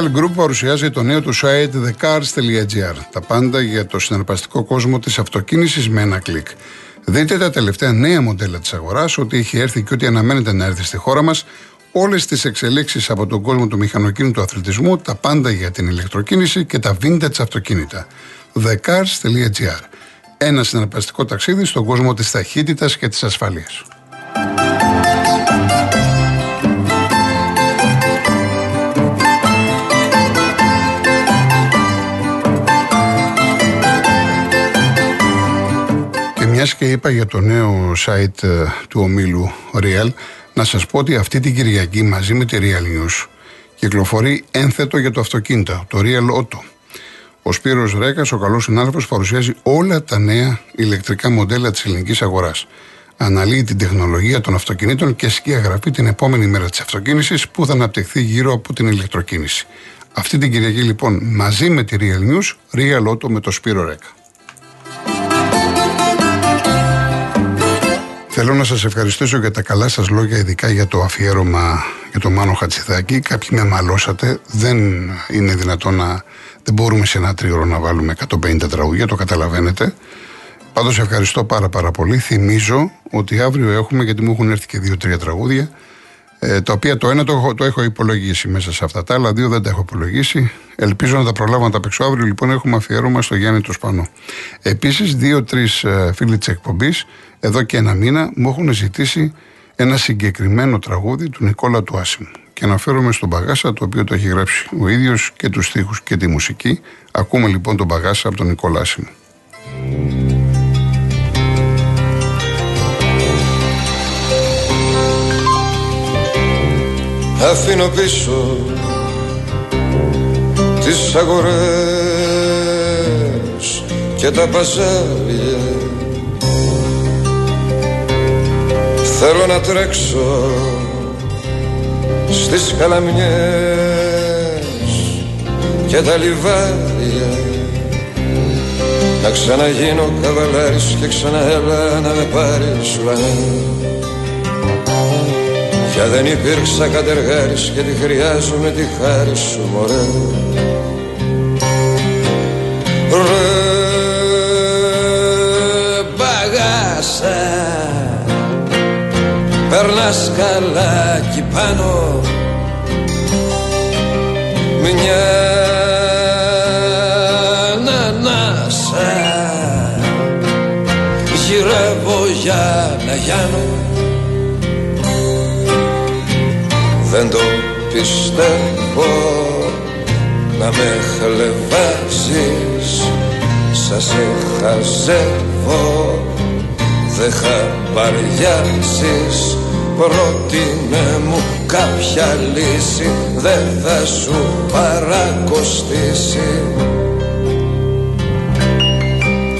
Το Real Group παρουσιάζει το νέο του site thecars.gr. Τα πάντα για το συναρπαστικό κόσμο της αυτοκίνησης με ένα κλικ. Δείτε τα τελευταία νέα μοντέλα της αγοράς, ό,τι έχει έρθει και ό,τι αναμένεται να έρθει στη χώρα μας, όλες τις εξελίξεις από τον κόσμο του μηχανοκίνητου αθλητισμού, τα πάντα για την ηλεκτροκίνηση και τα vintage αυτοκίνητα. thecars.gr. Ένα συναρπαστικό ταξίδι στον κόσμο της ταχύτητας και της ασφαλείας. Μιας και είπα για το νέο site ε, του ομίλου Real, να σας πω ότι αυτή την Κυριακή μαζί με τη Real News κυκλοφορεί ένθετο για το αυτοκίνητο, το Real Auto. Ο Σπύρος Ρέκας, ο καλός συνάδελφος, παρουσιάζει όλα τα νέα ηλεκτρικά μοντέλα της ελληνικής αγοράς. Αναλύει την τεχνολογία των αυτοκινήτων και σκιαγραφεί την επόμενη μέρα της αυτοκίνησης που θα αναπτυχθεί γύρω από την ηλεκτροκίνηση. Αυτή την Κυριακή λοιπόν μαζί με τη Real News, Real Auto με το Σπύρο Ρέκα. Θέλω να σας ευχαριστήσω για τα καλά σας λόγια, ειδικά για το αφιέρωμα για το Μάνο Χατσιδάκη. Κάποιοι με μαλώσατε. Δεν είναι δυνατόν να. Δεν μπορούμε σε ένα τρίωρο να βάλουμε 150 τραγούδια, το καταλαβαίνετε. Πάντως ευχαριστώ πάρα πάρα πολύ. Θυμίζω ότι αύριο έχουμε, γιατί μου έχουν έρθει και δύο-τρία τραγούδια, ε, τα οποία το ένα το, έχω, το έχω υπολογίσει μέσα σε αυτά. Τα άλλα δύο δεν τα έχω υπολογίσει. Ελπίζω να τα προλάβω να τα παίξω αύριο. Λοιπόν, έχουμε αφιέρωμα στο Γιάννη το Σπανό. Επίσης, δύο-τρει ε, φίλοι της εκπομπής εδώ και ένα μήνα μου έχουν ζητήσει ένα συγκεκριμένο τραγούδι του Νικόλα του Άσιμου. Και αναφέρομαι στον Παγάσα, το οποίο το έχει γράψει ο ίδιος και τους στίχους και τη μουσική. Ακούμε λοιπόν τον Παγάσα από τον Νικόλα Άσιμου. Αφήνω πίσω τις αγορές και τα παζάρια. Θέλω να τρέξω στις καλαμιές και τα λιβάρια να ξαναγίνω καβαλάρης και ξαναέλα να με πάρεις ουρανέ Πια δεν υπήρξα κατεργάρης και τη χρειάζομαι τη χάρη σου μωρέ. Ρε μπαγάσα Περνάς καλά κι πάνω. Μια ανάσα Γυρεύω για να γιάνω Δεν το πιστεύω να με χλεβάζεις Σας σε χαζεύω Δεν χαμπαριάζεις Πρότεινε μου κάποια λύση Δεν θα σου παρακοστήσει.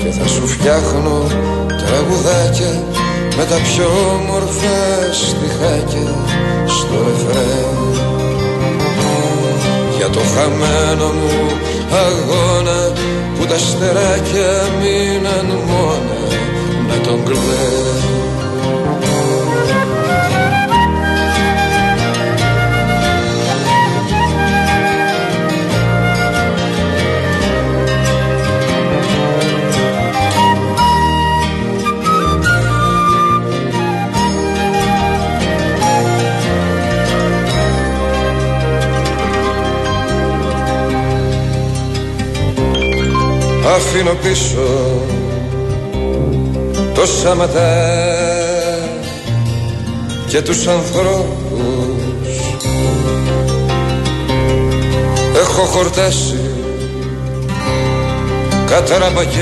Και θα σου φτιάχνω τραγουδάκια Με τα πιο όμορφα στιχάκια στο ρεφρέν Για το χαμένο μου αγώνα Που τα στεράκια μείναν μόνα με τον κλαιν αφήνω πίσω το σαματά και τους ανθρώπους. Έχω χορτάσει καταραμπακές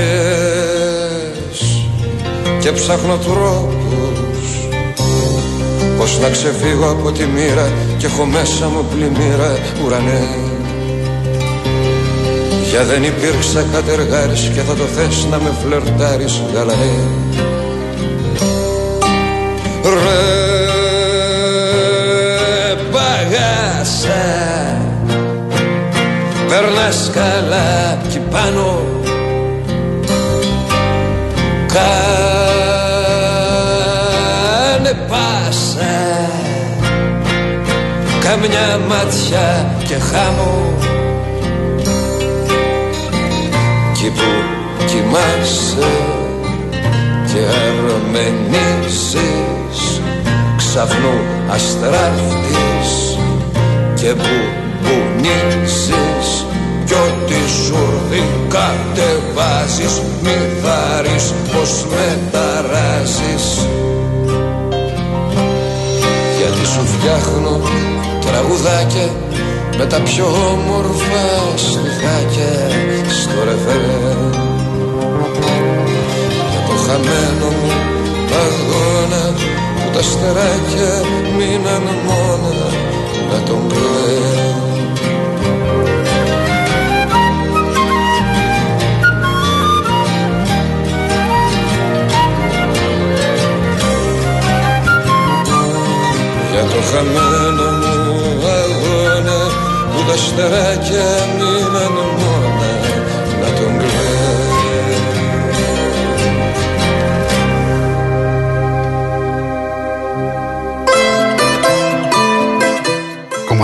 και ψάχνω τρόπους πως να ξεφύγω από τη μοίρα. Και έχω μέσα μου πλημμύρα ουρανές για δεν υπήρξα κατεργάρης και θα το θες να με φλερτάρεις γαλανέ. Ρε παγάσα Περνάς καλά κι πάνω. Κάνε πάσα Καμιά μια ματιά και χάμω Κι που κοιμάσαι και αρμενίζεις Ξαφνού αστράφτης και που μπουνίζεις κι ό,τι σου κατεβάζεις μη θάρεις πως μεταράζεις. Γιατί σου φτιάχνω τραγουδάκια με τα πιο όμορφα στιχάκια στο ρεφερέ για το χαμένο μου αγώνα που τα στεράκια μείναν μόνα να τον κλαίω το χαμένο μου αγώνα που τα στεράκια μείναν μόνα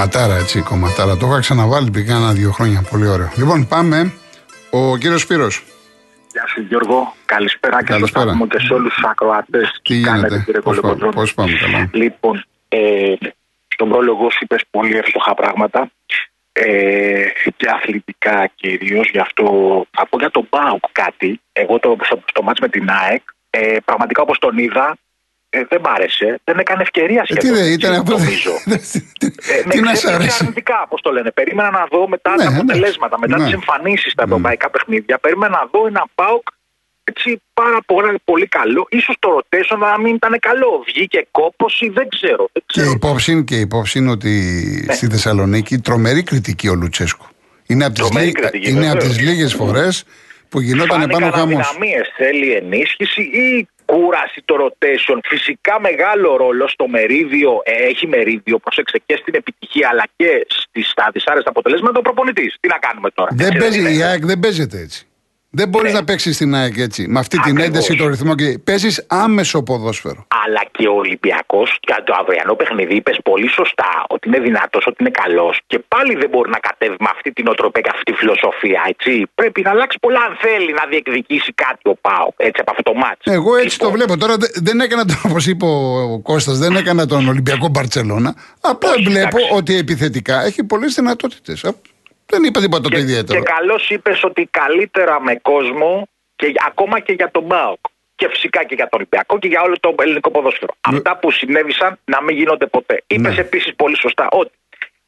Κομματάρα έτσι, κομματάρα. Το είχα ξαναβάλει πήγα ένα-δύο χρόνια. Πολύ ωραίο. Λοιπόν, πάμε. Ο κύριος Σπύρος. Γεια σα Γιώργο, καλησπέρα, καλησπέρα. και, και σε όλους τους ακροατέ. Τι γίνεται, πώς πάμε καλά; Λοιπόν, ε, στον πρόλογο σου είπες πολύ εύστοχα πράγματα ε, και αθλητικά κυρίως. Γι' αυτό θα πω για τον Μπάουκ κάτι. Εγώ το, στο, στο μάτς με την ΑΕΚ, ε, πραγματικά όπως τον είδα, ε, δεν μ' άρεσε. Δεν έκανε ευκαιρία σχεδόν. Ε, τι δεν ήταν, νομίζω. ε, τι να σ' άρεσε. αρνητικά, όπω το λένε. Περίμενα να δω μετά Ναι, τα ναι. αποτελέσματα, μετά Ναι. τι εμφανίσεις στα ευρωπαϊκά παιχνίδια. Περίμενα να δω ένα Πάοκ έτσι πάρα πολύ, πολύ καλό. σω το rotation να μην ήταν καλό. Βγήκε κόπωση, δεν ξέρω. Δεν Και ξέρω. υπόψη, και υπόψη είναι ότι Ναι. στη Θεσσαλονίκη τρομερή κριτική ο Λουτσέσκου. Είναι από τις, Τρομερή λίγες- κριτική, είναι από βεβαίως. τις λίγες φορές που γινόταν Φάνηκαν επάνω χαμός. αδυναμίες, θέλει ενίσχυση ή κούραση το rotation. Φυσικά μεγάλο ρόλο στο μερίδιο, ε, έχει μερίδιο, πρόσεξε και στην επιτυχία αλλά και στις, στα δυσάρεστα αποτελέσματα ο προπονητής. Τι να κάνουμε τώρα; Δεν Έτσι παίζει, είναι. η ΑΕΚ δεν παίζεται έτσι. Δεν μπορείς Ναι. να παίξεις στην ΑΕΚ έτσι. Με αυτή την Ακριβώς. ένταση, το ρυθμό και παίζεις άμεσο ποδόσφαιρο. Αλλά και ο Ολυμπιακός, για το αυριανό παιχνίδι, είπες πολύ σωστά ότι είναι δυνατός, ότι είναι καλός. Και πάλι δεν μπορεί να κατέβει με αυτή την οτροπία και αυτή τη φιλοσοφία, έτσι. Πρέπει να αλλάξει πολλά αν θέλει να διεκδικήσει κάτι ο Πάο, έτσι από αυτό το μάτσο. Εγώ έτσι το βλέπω. Τώρα δε- δεν έκανα τον, όπως είπε ο Κώστας, δεν έκανα τον Ολυμπιακό Μπαρσελόνα. Απλά Όχι, βλέπω εντάξει. ότι επιθετικά έχει πολλές δυνατότητες. Δεν είπα τίποτα το Και, ιδιαίτερο. και καλώς είπες ότι καλύτερα με κόσμο και για- ακόμα και για τον Μπάουκ. Και φυσικά και για τον Ολυμπιακό και για όλο το ελληνικό ποδόσφαιρο. Αυτά που συνέβησαν να μην γίνονται ποτέ. Είπες Ναι. επίσης πολύ σωστά ότι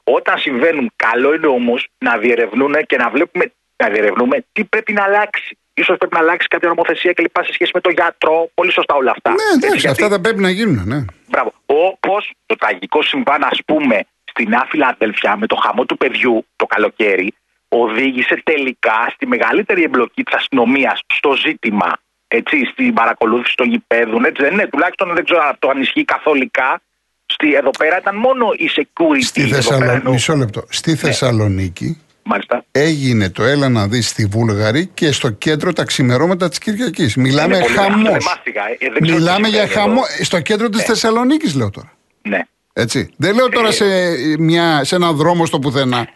όταν συμβαίνουν, καλό είναι όμως να διερευνούν και να βλέπουμε να διερευνούμε τι πρέπει να αλλάξει. σω πρέπει να αλλάξει κάποια νομοθεσία κλπ. σε σχέση με τον γιατρό. Πολύ σωστά όλα αυτά. Ναι, Έτσι, εντάξει, γιατί- αυτά θα πρέπει να γίνουν. Ναι. Μπράβο. Όπω το τραγικό συμβάν, ας πούμε, στην Άφιλα Αδελφιά με το χαμό του παιδιού το καλοκαίρι, οδήγησε τελικά στη μεγαλύτερη εμπλοκή της αστυνομίας στο ζήτημα. Έτσι, στην παρακολούθηση των γηπέδων. Έτσι δεν είναι, τουλάχιστον δεν ξέρω αν το αν ισχύει καθολικά. Στη, εδώ πέρα ήταν μόνο η security. Στη εδώ πέρα Θεσσαλονίκη, εννοώ. μισό λεπτό. Στη Θεσσαλονίκη Μάλιστα. έγινε το έλα να δεις στη Βούλγαρη και στο κέντρο τα ξημερώματα της Κυριακής. Μιλάμε Είναι πολύ χαμός. μεγάλο, μάστιγα, ε, δεν ξέρω τι Μιλάμε για συμβαίνει χαμός. εδώ. Στο κέντρο της Ναι. Θεσσαλονίκης, λέω τώρα. Ναι. Έτσι. Δεν λέω Ε, τώρα σε, μια, σε έναν δρόμο στο πουθενά.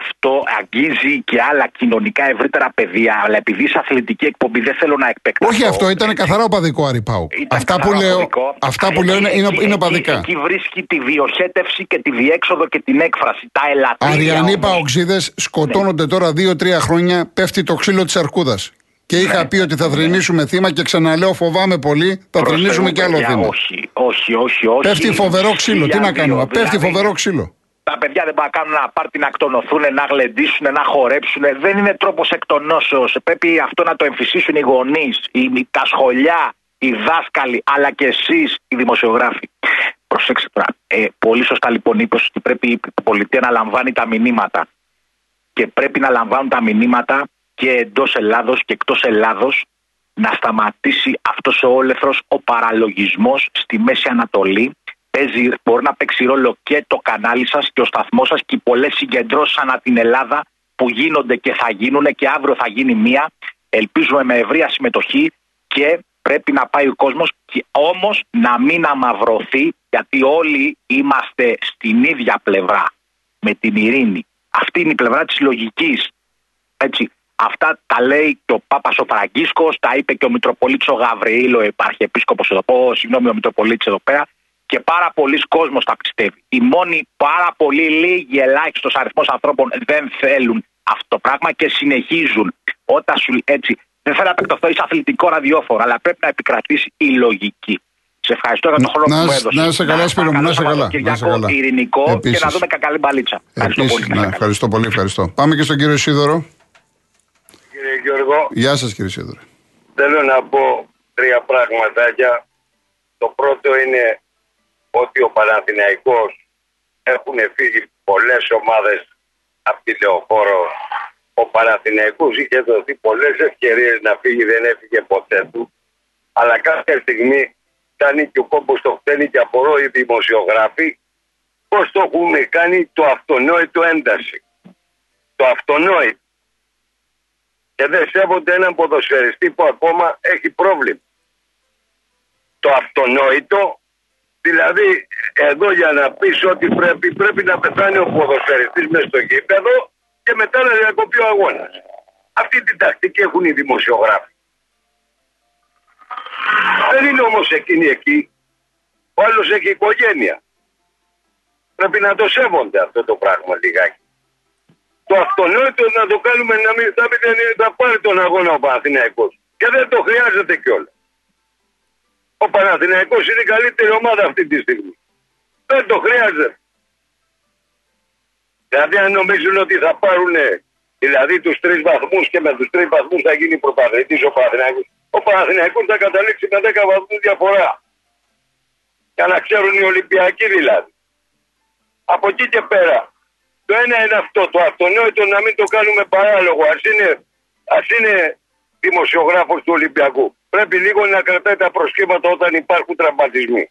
Αυτό αγγίζει και άλλα κοινωνικά ευρύτερα πεδία, αλλά επειδή είσαι αθλητική εκπομπή δεν θέλω να εκπαιδεύσω. Όχι, αυτό ήταν καθαρά οπαδικό Αριπάου. Ήταν Αυτά που καθαρά λέω, οπαδικό. αυτά που Αλλά λέω είναι, εκεί- είναι, εκεί- είναι εκεί- οπαδικά. Εκεί βρίσκει τη διοχέτευση και τη διέξοδο και την έκφραση. Τα ελαττήρια. Αριανοί όμως. παοξίδες σκοτώνονται τώρα δύο-τρία χρόνια, πέφτει το ξύλο της αρκούδας. Και είχα πει ότι θα θρυνήσουμε θύμα και ξαναλέω φοβάμαι πολύ, θα Προς θρυνήσουμε Θεού, κι άλλο παιδιά, θύμα. Όχι, όχι, όχι. όχι. Πέφτει φοβερό ξύλο, τι να Χίλια κάνουμε, δύο, πέφτει δηλαδή, φοβερό ξύλο. Τα παιδιά δεν πάνε να κάνουν ένα πάρτι να κτονοθούν, να γλεντήσουν, να χορέψουν. Δεν είναι τρόπος εκτονώσεως. Πρέπει αυτό να το εμφυσίσουν οι γονείς, τα σχολιά, οι δάσκαλοι, αλλά και εσείς οι δημοσιογράφοι. Προσέξτε τώρα. Ε, πολύ σωστά λοιπόν είπες ότι πρέπει η πολιτεία να λαμβάνει τα μηνύματα. Και πρέπει να λαμβάνουν τα μηνύματα και εντός Ελλάδος και εκτός Ελλάδος να σταματήσει αυτός ο όλεθρος, ο παραλογισμός στη Μέση Ανατολή. Παίζει, μπορεί να παίξει ρόλο και το κανάλι σας και ο σταθμός σας και οι πολλές συγκεντρώσεις ανά την Ελλάδα που γίνονται και θα γίνουν και αύριο θα γίνει μία. Ελπίζουμε με ευρεία συμμετοχή και Πρέπει να πάει ο κόσμος, όμως να μην αμαυρωθεί, γιατί όλοι είμαστε στην ίδια πλευρά με την ειρήνη. Αυτή είναι η πλευρά της λογικής. Έτσι. Αυτά τα λέει και ο Πάπας ο Φραγκίσκος, τα είπε και ο Μητροπολίτης ο Γαβριήλ, ο Επάρχεπίσκοπο εδώ, ο, συγγνώμη, ο Μητροπολίτης εδώ πέρα, και πάρα πολλοί κόσμος τα πιστεύει. Οι μόνοι πάρα πολύ λίγοι ελάχιστος αριθμός ανθρώπων δεν θέλουν αυτό το πράγμα και συνεχίζουν. Όταν σου έτσι, δεν θέλω να επεκταθώ, είσαι αθλητικό ραδιόφωνο, αλλά πρέπει να επικρατήσει η λογική. Σε ευχαριστώ για τον χρόνο που μου έδωσες. Να σε καλά, Σπύρο μου, να σε καλά. Κυριακό ειρηνικό Επίσης. και να δούμε κακαλή μπαλίτσα. Ευχαριστώ πολύ. Ναι, ευχαριστώ πολύ, ευχαριστώ. Πάμε και στον κύριο Σίδωρο. Κύριε Γιώργο. Γεια σας, κύριε Σίδωρο. Θέλω να πω τρία πραγματάκια. Το πρώτο είναι ότι ο Παναθηναϊκός έχουν φύγει πολλές ομάδες από τη λεωφόρο. Ο Παναθηναϊκός είχε δοθεί πολλές ευκαιρίες να φύγει, δεν έφυγε ποτέ του. Αλλά κάποια στιγμή κάνει και ο κόμπος το χτένει και απορώ οι δημοσιογράφοι πώς το έχουν κάνει το αυτονόητο ένταση. Το αυτονόητο. Και δεν σέβονται έναν ποδοσφαιριστή που ακόμα έχει πρόβλημα. Το αυτονόητο Δηλαδή, εδώ για να πεις ότι πρέπει, πρέπει να πεθάνει ο ποδοσφαιριστής μέσα στο γήπεδο και μετά να διακοπεί ο αγώνας. Αυτή την τακτική έχουν οι δημοσιογράφοι. Δεν είναι όμως εκείνοι εκεί. Ο άλλος έχει οικογένεια. Πρέπει να το σέβονται αυτό το πράγμα λιγάκι. Το αυτονόητο να το κάνουμε να μην, θα, μην, θα πάρει τον αγώνα ο Παναθηναϊκός. Και δεν το χρειάζεται κιόλας. Ο Παναθηναϊκός είναι η καλύτερη ομάδα αυτή τη στιγμή. Δεν το χρειάζεται. Δηλαδή αν νομίζουν ότι θα πάρουν δηλαδή τους τρεις βαθμούς και με τους τρεις βαθμούς θα γίνει πρωταθλητής ο Παναθηναϊκός. Ο Παναθηναϊκός θα καταλήξει με 10 βαθμούς διαφορά. Για να ξέρουν οι Ολυμπιακοί δηλαδή. Από εκεί και πέρα. Το ένα είναι αυτό, το αυτονόητο να μην το κάνουμε παράλογο. Α είναι, ας είναι δημοσιογράφος του Ολυμπιακού. Πρέπει λίγο να κρατάει τα προσχήματα όταν υπάρχουν τραυματισμοί.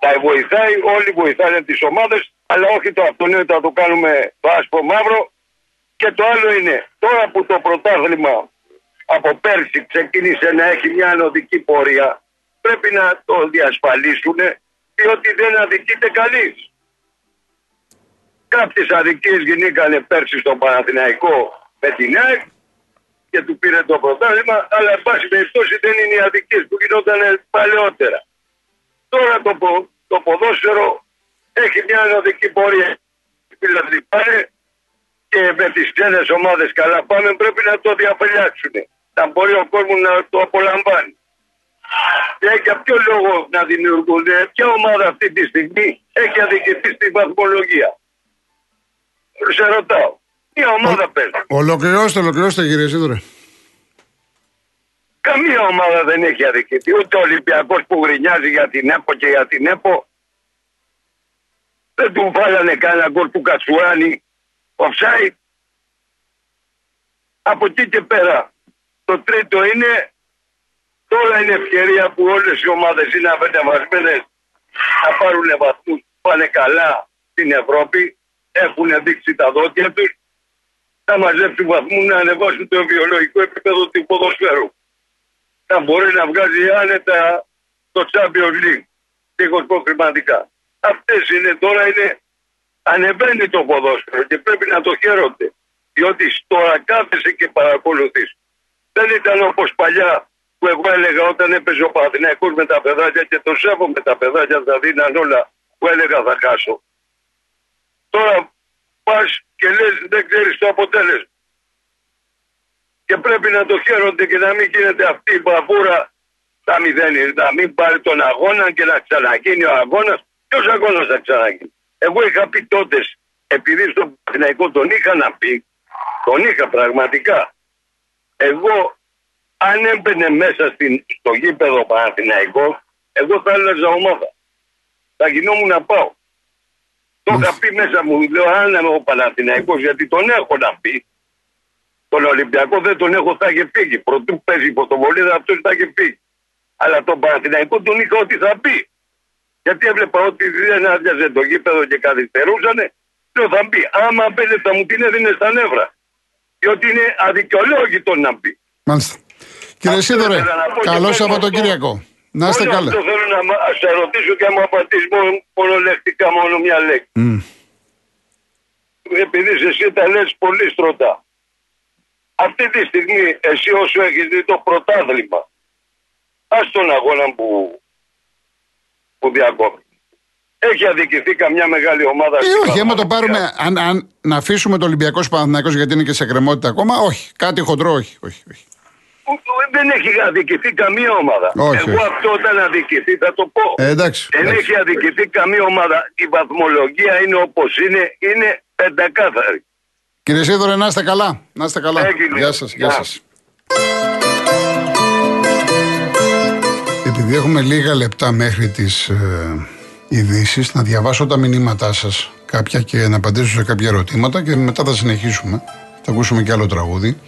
Τα βοηθάει, όλοι βοηθάνε τις ομάδες, αλλά όχι το αυτονόητο να το κάνουμε το άσπρο μαύρο. Και το άλλο είναι, τώρα που το πρωτάθλημα από πέρσι ξεκίνησε να έχει μια ανωδική πορεία, πρέπει να το διασφαλίσουν, διότι δεν αδικείται κανείς. Κάποιες αδικίες γινήκανε πέρσι στον Παναθηναϊκό με την ΑΕΚ και του πήρε το πρωτάθλημα, αλλά εν πάση περιπτώσει δεν είναι οι αδικίες που γινόταν παλαιότερα. Τώρα το, το ποδόσφαιρο έχει μια ανωδική πορεία. Δηλαδή πάνε και με τις ξένες ομάδες καλά πάμε πρέπει να το διαφυλάξουν. Να μπορεί ο κόσμος να το απολαμβάνει. Και για ποιο λόγο να δημιουργούν, ποια ομάδα αυτή τη στιγμή έχει αδικηθεί στην βαθμολογία; Σε ρωτάω. Μια ομάδα παίζεις; Ολοκληρώστε, ολοκληρώστε κύριε Σίδωρε. Καμία ομάδα δεν έχει αδικηθεί. Ούτε ο Ολυμπιακός που γρινιάζει για την ΕΠΟ και για την ΕΠΟ. Δεν του βάλανε κανένα γκολ του Κατσουράνη offside. Από εκεί και πέρα. Το τρίτο είναι τώρα είναι ευκαιρία που όλες οι ομάδες είναι απεντεβασμένες να πάρουν βαθμούς πάνε καλά στην Ευρώπη. Έχουν δείξει τα δόντια τους να μαζέψουν βαθμούς να ανεβάσουν το βιολογικό επίπεδο του ποδοσφαίρου. Να μπορεί να βγάζει άνετα το Champions League και χρηματικά. Αυτές είναι τώρα είναι ανεβαίνει το ποδόσφαιρο και πρέπει να το χαίρονται. Διότι τώρα κάθεσαι και παρακολουθείς. Δεν ήταν όπως παλιά που εγώ έλεγα όταν έπαιζε ο Παθηναϊκό με τα παιδάκια και το σέβομαι τα παιδάκια θα δίναν όλα που έλεγα θα χάσω. Τώρα πας και λες δεν ξέρεις το αποτέλεσμα. Και πρέπει να το χαίρονται και να μην γίνεται αυτή η μπαβούρα τα μηδένι, να μην πάρει τον αγώνα και να ξαναγίνει ο αγώνας. Ποιος αγώνας θα ξαναγίνει; Εγώ είχα πει τότες, επειδή στον Παναθηναϊκό τον είχα να πει, τον είχα πραγματικά. Εγώ, αν έμπαινε μέσα στην, στο γήπεδο Παναθηναϊκό, εγώ θα έλεγα ομάδα. Θα γινόμουν να πάω. Το είχα πει μέσα μου, λέω αν είμαι ο Παναθηναϊκός γιατί τον έχω να πει. Τον Ολυμπιακό δεν τον έχω, θα είχε φύγει. Πρωτού παίζει η πρωτοβολίδα, αυτός θα είχε φύγει. Αλλά τον Παναθηναϊκό τον είχα ότι θα πει. Γιατί έβλεπα ότι δεν άδειαζε το γήπεδο και καθυστερούσανε. Λέω θα πει, άμα πέντε θα μου την έδινε στα νεύρα. Διότι είναι αδικαιολόγητο να πει. Μάλιστα. Κύριε Αυτό Σίδωρε, ήθελα να πω και καλό πες μου Σαββατοκύριακο. Να είστε Μόνο καλά. Αυτό θέλω να μα- σε ρωτήσω και μου απαντήσεις μόνο, μονολεκτικά μόνο μια λέξη. Μμ. Επειδή εσύ τα λες πολύ στρωτά. Αυτή τη στιγμή εσύ όσο έχεις δει το πρωτάθλημα ας τον αγώνα που, που διακόπτει. Έχει αδικηθεί καμιά μεγάλη ομάδα Ε, στην όχι, άμα το βαθμολογία. πάρουμε. Αν, αν, να αφήσουμε το Ολυμπιακό Παναθυνακό γιατί είναι και σε κρεμότητα ακόμα, όχι. Κάτι χοντρό, όχι. όχι, όχι. Που- που Δεν έχει αδικηθεί καμία ομάδα. Όχι, Εγώ όχι. αυτό όταν αδικηθεί θα το πω. Ε, εντάξει. Δεν εντάξει. έχει αδικηθεί καμία ομάδα. Η βαθμολογία είναι όπως είναι, είναι πεντακάθαρη. Κύριε Σίδωρε, να είστε καλά. Να είστε καλά. Έγινε. Γεια σας. Γεια Γεια. σας. Επειδή έχουμε λίγα λεπτά μέχρι τις ε, ειδήσεις, να διαβάσω τα μηνύματά σας κάποια και να απαντήσω σε κάποια ερωτήματα και μετά θα συνεχίσουμε. Θα ακούσουμε και άλλο τραγούδι.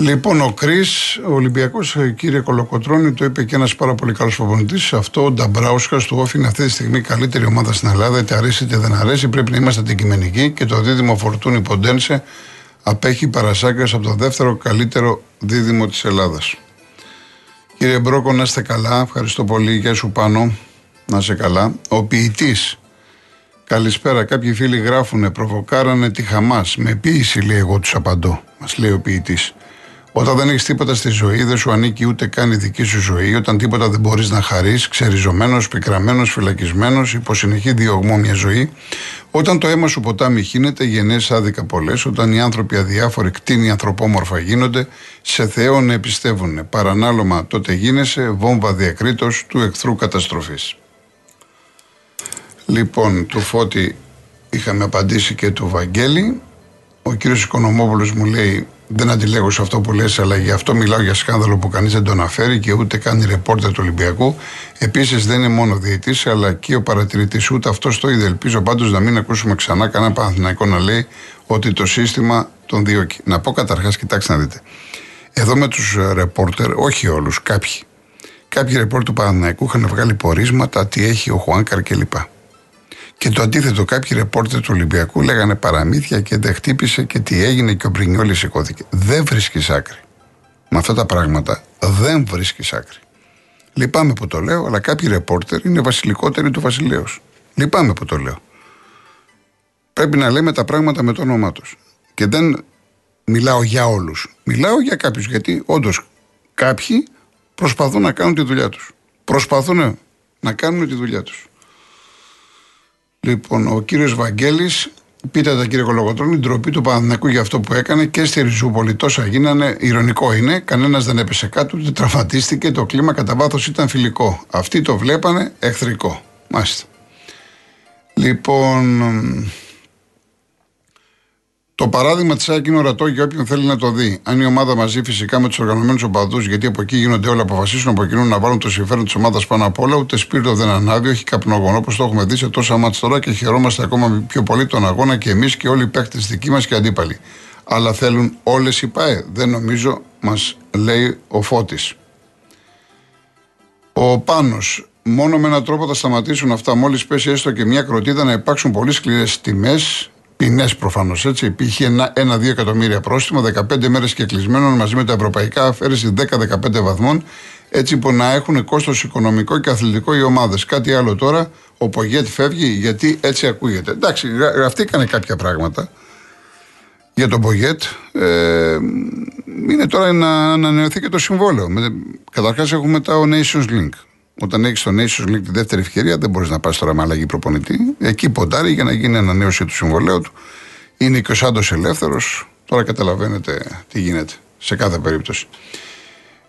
Λοιπόν, ο Κρι, ο Ολυμπιακός, κύριε Κολοκοτρόνη, το είπε και ένας πάρα πολύ καλός προπονητής. Αυτό ο Νταμπράουσκα του Όφη είναι αυτή τη στιγμή η καλύτερη ομάδα στην Ελλάδα. Είτε αρέσει είτε δεν αρέσει, πρέπει να είμαστε αντικειμενικοί και το δίδυμο Φορτούνη Ποντένσε απέχει παρασάγκα από το δεύτερο καλύτερο δίδυμο της Ελλάδας. Κύριε Μπρόκο, να είστε καλά. Ευχαριστώ πολύ. Γεια σου πάνω. Να είσαι καλά. Ο ποιητής. Καλησπέρα. Κάποιοι φίλοι γράφουνε, προβοκάρανε τη Χαμάς. Με ποιήση λέει, εγώ τους απαντώ. Μας λέει ο ποιητής. Όταν δεν έχεις τίποτα στη ζωή, δεν σου ανήκει ούτε καν η δική σου ζωή. Όταν τίποτα δεν μπορείς να χαρείς, ξεριζωμένος, πικραμένος, φυλακισμένος, υπό συνεχή διωγμό μια ζωή. Όταν το αίμα σου ποτάμι χύνεται, γενναίες άδικα πολλές. Όταν οι άνθρωποι αδιάφοροι κτίνοι ανθρωπόμορφα γίνονται, σε Θεό να πιστεύουν. Παρανάλωμα τότε γίνεσαι, βόμβα διακρίτως του εχθρού καταστροφής. Λοιπόν, του Φώτη είχαμε απαντήσει και του Βαγγέλη. Ο κύριος Οικονομόπουλος μου λέει: Δεν αντιλέγω σε αυτό που λες, αλλά γι' αυτό μιλάω για σκάνδαλο που κανείς δεν τον αναφέρει και ούτε κάνει ρεπόρτερ του Ολυμπιακού. Επίσης δεν είναι μόνο διαιτή, αλλά και ο παρατηρητής. Ούτε αυτός το είδε. Ελπίζω πάντως να μην ακούσουμε ξανά κανένα Παναθηναϊκό να λέει ότι το σύστημα τον διώκει. Να πω καταρχάς, κοιτάξτε να δείτε. Εδώ με τους ρεπόρτερ, όχι όλους, κάποιοι. Κάποιοι ρεπόρτερ του Παναθηναϊκού είχαν βγάλει πορίσματα, τι έχει ο Χουάνκαρ κλπ. Και το αντίθετο, κάποιοι ρεπόρτερ του Ολυμπιακού λέγανε παραμύθια και δεν χτύπησε και τι έγινε και ο Μπρινιόλης σηκώθηκε. Δεν βρίσκεις άκρη. Με αυτά τα πράγματα δεν βρίσκεις άκρη. Λυπάμαι που το λέω, αλλά κάποιοι ρεπόρτερ είναι βασιλικότεροι του βασιλέως. Λυπάμαι που το λέω. Πρέπει να λέμε τα πράγματα με το όνομά τους. Και δεν μιλάω για όλους. Μιλάω για κάποιους. Γιατί όντως κάποιοι προσπαθούν να κάνουν τη δουλειά τους. Προσπαθούν να κάνουν τη δουλειά τους. Λοιπόν, ο κύριος Βαγγέλης, πείτε τα κύριε Κολογοτρόνη, ντροπή του Παναθηναϊκού για αυτό που έκανε και στη Ριζούπολη. Τόσα γίνανε, ηρωνικό είναι, κανένας δεν έπεσε κάτω, ούτε τραυματίστηκε, το κλίμα κατά βάθος ήταν φιλικό. Αυτοί το βλέπανε εχθρικό. Μάλιστα. Λοιπόν, το παράδειγμα της ΑΕΚ είναι ορατό για όποιον θέλει να το δει. Αν η ομάδα μαζί φυσικά με τους οργανωμένους οπαδούς, γιατί από εκεί γίνονται όλα, αποφασίσουν από κοινού να βάλουν το συμφέρον της ομάδας πάνω απ' όλα, ούτε σπίρτο δεν ανάβει, όχι καπνογόνο, όπως το έχουμε δει σε τόσα μάτια τώρα και χαιρόμαστε ακόμα πιο πολύ τον αγώνα και εμείς και όλοι οι παίκτες δικοί μας και αντίπαλοι. Αλλά θέλουν όλες οι ΠΑΕ. Δεν νομίζω, μας λέει ο Φώτης. Ο Πάνος, μόνο με έναν τρόπο θα σταματήσουν αυτά. Μόλις πέσει έστω και μια κροτίδα να υπάρξουν πολύ σκληρές τιμές, ποινές προφανώς έτσι. Υπήρχε ένα-δύο εκατομμύρια πρόστιμο, 15 μέρες και κλεισμένων μαζί με τα ευρωπαϊκά, αφαίρεση 10-15 βαθμών, έτσι που να έχουν κόστος οικονομικό και αθλητικό οι ομάδες. Κάτι άλλο τώρα, ο Πογέτ φεύγει γιατί έτσι ακούγεται. Εντάξει, γρα- γραφτήκανε κάποια πράγματα για τον Πογέτ. Ε, είναι τώρα να ανανεωθεί και το συμβόλαιο. Καταρχάς έχουμε τα Nations Link. Όταν έχεις το Nations League τη δεύτερη ευκαιρία, δεν μπορείς να πας τώρα με αλλαγή προπονητή. Εκεί ποντάρει για να γίνει ανανέωση του συμβολέου του. Είναι και ο Σάντος ελεύθερος. Τώρα καταλαβαίνετε τι γίνεται σε κάθε περίπτωση.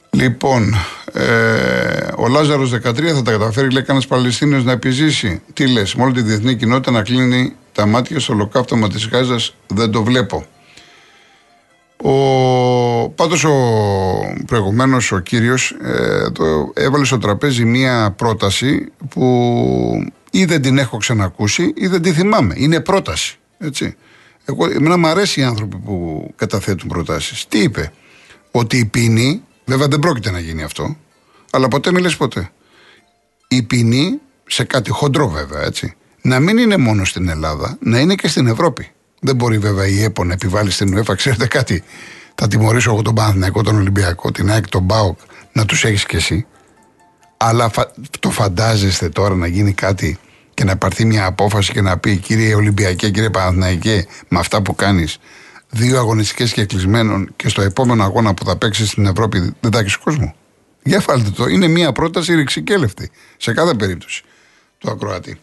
Λοιπόν, ε, ο Λάζαρος 13 θα τα καταφέρει, λέει κανένας Παλαιστίνιος να επιζήσει. Τι λες, με όλη τη διεθνή κοινότητα να κλείνει τα μάτια στο ολοκαύτωμα της Γάζας, δεν το βλέπω. Ο, πάντως ο προηγουμένως ο κύριος ε, το έβαλε στο τραπέζι μία πρόταση που ή δεν την έχω ξανακούσει ή δεν τη θυμάμαι. Είναι πρόταση. Έτσι. Εγώ, εμένα μου αρέσει οι άνθρωποι που καταθέτουν προτάσεις. Τι είπε, ότι η ποινή, βέβαια δεν πρόκειται να γίνει αυτό, αλλά ποτέ μιλες ποτέ. Η ποινή, σε κάτι χοντρό βέβαια, έτσι, να μην είναι μόνο στην Ελλάδα, να είναι και στην Ευρώπη. Δεν μπορεί βέβαια η ΕΠΟ να επιβάλλει στην UEFA, ξέρετε κάτι. Θα τιμωρήσω εγώ τον Παναθηναϊκό, τον Ολυμπιακό, την ΑΕΚ, τον ΠΑΟΚ, να τους έχεις κι εσύ. Αλλά φα... το φαντάζεστε τώρα να γίνει κάτι και να πάρθει μια απόφαση και να πει κύριε Ολυμπιακέ, κύριε Παναθηναϊκέ, με αυτά που κάνεις, δύο αγωνιστικές και κλεισμένων και στο επόμενο αγώνα που θα παίξεις στην Ευρώπη δεν θα έχεις κόσμο. Για φάλτε το. Είναι μια πρόταση ρηξικέλευτη σε κάθε περίπτωση του ακροατή.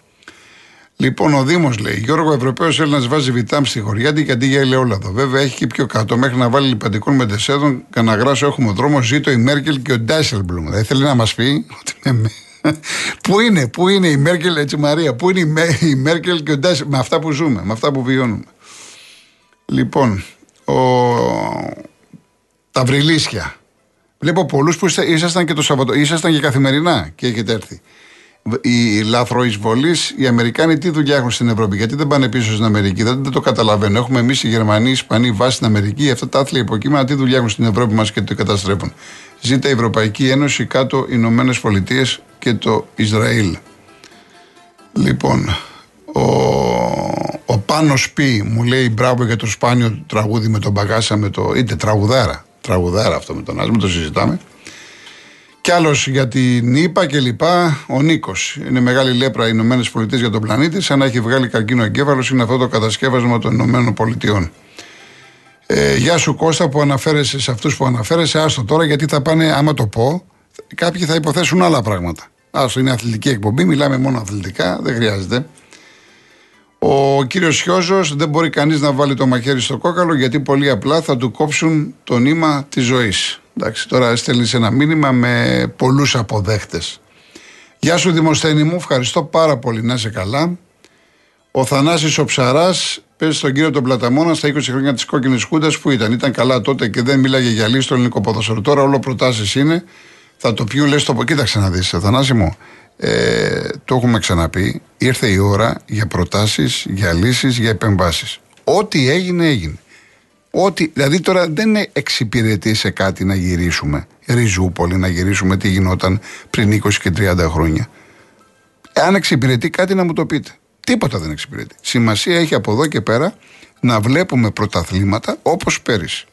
Λοιπόν, ο Δήμος λέει: Γιώργο Ευρωπαίος Έλληνας βάζει βιτάμ στη χωριά και αντί για ελαιόλαδο. Βέβαια έχει και πιο κάτω μέχρι να βάλει λιπαντικών μετεσέδων. Καναγράσο έχουμε δρόμος. Ζήτω η Μέρκελ και ο Ντάισελμπλουμ. Δεν θέλει να μας πει ότι. πού είναι, πού είναι η Μέρκελ, έτσι Μαρία, πού είναι η Μέρκελ και ο Ντάισελμπλουμ. Με αυτά που ζούμε, με αυτά που βιώνουμε. Λοιπόν, ο... τα βρυλίσια. Βλέπω πολλούς που ήσασταν και το Σαββατο... ήσασταν και καθημερινά και έχετε έρθει η λάθρο-εισβολή, οι Αμερικάνοι τι δουλειά έχουν στην Ευρώπη, γιατί δεν πάνε πίσω στην Αμερική, δεν, δεν το καταλαβαίνω. Έχουμε εμείς οι Γερμανοί, οι Ισπανοί βάσει στην Αμερική, αυτά τα άθλια υποκείμενα τι δουλειά έχουν στην Ευρώπη μας και το καταστρέφουν; Ζήτα η Ευρωπαϊκή Ένωση, κάτω οι Ηνωμένες Πολιτείες και το Ισραήλ. Λοιπόν, ο, ο Πάνος Πι μου λέει μπράβο για το σπάνιο τραγούδι με τον Μπαγκάσα, με το, είτε τραγουδάρα, τραγουδάρα αυτό με τον Άσμο, το συζητάμε. Κι άλλος για την ΙΠΑ και λοιπά, ο Νίκος. Είναι μεγάλη λέπρα οι Ηνωμένες Πολιτείες για τον πλανήτη, σαν να έχει βγάλει καρκίνο εγκέφαλος, είναι αυτό το κατασκεύασμα των Ηνωμένων Πολιτειών. Ε, γεια σου Κώστα που αναφέρεσαι σε αυτούς που αναφέρεσαι. Άστο τώρα γιατί θα πάνε, άμα το πω, κάποιοι θα υποθέσουν άλλα πράγματα. Άστο, είναι αθλητική εκπομπή, μιλάμε μόνο αθλητικά, δεν χρειάζεται. Ο κύριος Χιόζο δεν μπορεί κανείς να βάλει το μαχαίρι στο κόκαλο γιατί πολύ απλά θα του κόψουν το νήμα της ζωής. Εντάξει, τώρα στέλνεις ένα μήνυμα με πολλούς αποδέχτε. Γεια σου Δημοσθένη μου, ευχαριστώ πάρα πολύ, να είσαι καλά. Ο Θανάσης ο Ψαράς παίζει στον κύριο τον Πλαταμόνα στα 20 χρόνια της κόκκινης Χούντας που ήταν; Ήταν καλά τότε και δεν μίλαγε για λύση στο ελληνικό ποδόσφαιρο. Τώρα όλο προτάσεις είναι. Θα το πιούν, λες το πω. Κοίταξε να δεις, Θανάση μου. Ε, το έχουμε ξαναπεί. Ήρθε η ώρα για προτάσεις, για λύσεις, για επεμβάσεις. Ό,τι έγινε, έγινε. Ότι, δηλαδή τώρα δεν εξυπηρετεί σε κάτι να γυρίσουμε. Ριζούπολη να γυρίσουμε τι γινόταν πριν 20 και 30 χρόνια. Αν εξυπηρετεί κάτι να μου το πείτε. Τίποτα δεν εξυπηρετεί. Σημασία έχει από εδώ και πέρα να βλέπουμε πρωταθλήματα όπως πέρυσι.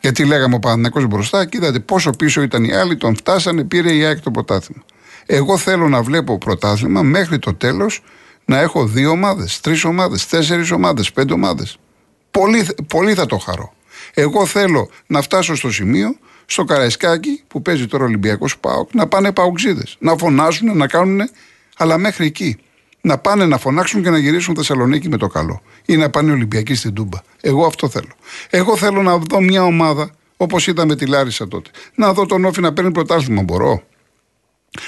Γιατί λέγαμε ο Παναθηναϊκός μπροστά και είδατε πόσο πίσω ήταν οι άλλοι, τον φτάσανε, πήρε η ΑΕΚ το πρωτάθλημα. Εγώ θέλω να βλέπω πρωτάθλημα μέχρι το τέλος να έχω δύο ομάδες, τρεις ομάδες, τέσσερις ομάδες, πέντε ομάδες. Πολύ, πολύ θα το χαρώ. Εγώ θέλω να φτάσω στο σημείο, στο Καραϊσκάκι που παίζει τώρα ο Ολυμπιακός Πάοκ, να πάνε παουξίδε. Να φωνάζουν, να κάνουν, αλλά μέχρι εκεί. Να πάνε να φωνάξουν και να γυρίσουν Θεσσαλονίκη με το καλό. Ή να πάνε Ολυμπιακοί στην Τούμπα. Εγώ αυτό θέλω. Εγώ θέλω να δω μια ομάδα όπως είδαμε τη Λάρισα τότε. Να δω τον Όφη να παίρνει πρωτάθλημα. Μπορώ.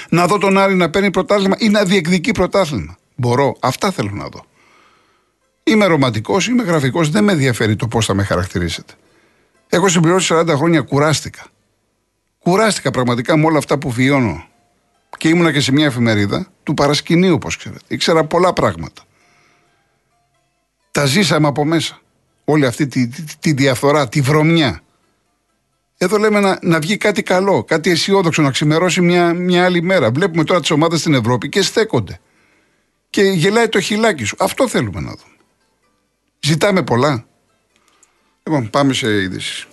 Να δω τον Άρη να παίρνει πρωτάθλημα ή να διεκδικεί πρωτάθλημα. Μπορώ. Αυτά θέλω να δω. Είμαι ρομαντικός, είμαι γραφικός, δεν με ενδιαφέρει το πώς θα με χαρακτηρίσετε. Έχω συμπληρώσει 40 χρόνια, κουράστηκα. Κουράστηκα πραγματικά με όλα αυτά που βιώνω. Και ήμουνα και σε μια εφημερίδα του παρασκηνίου, όπως ξέρετε. Ήξερα πολλά πράγματα. Τα ζήσαμε από μέσα. Όλη αυτή τη, τη, τη διαφθορά, τη βρωμιά. Εδώ λέμε να, να βγει κάτι καλό, κάτι αισιόδοξο, να ξημερώσει μια, μια άλλη μέρα. Βλέπουμε τώρα τις ομάδες στην Ευρώπη και στέκονται. Και γελάει το χιλάκι σου. Αυτό θέλουμε να δούμε. Ζητάμε πολλά. Λοιπόν, πάμε σε είδηση.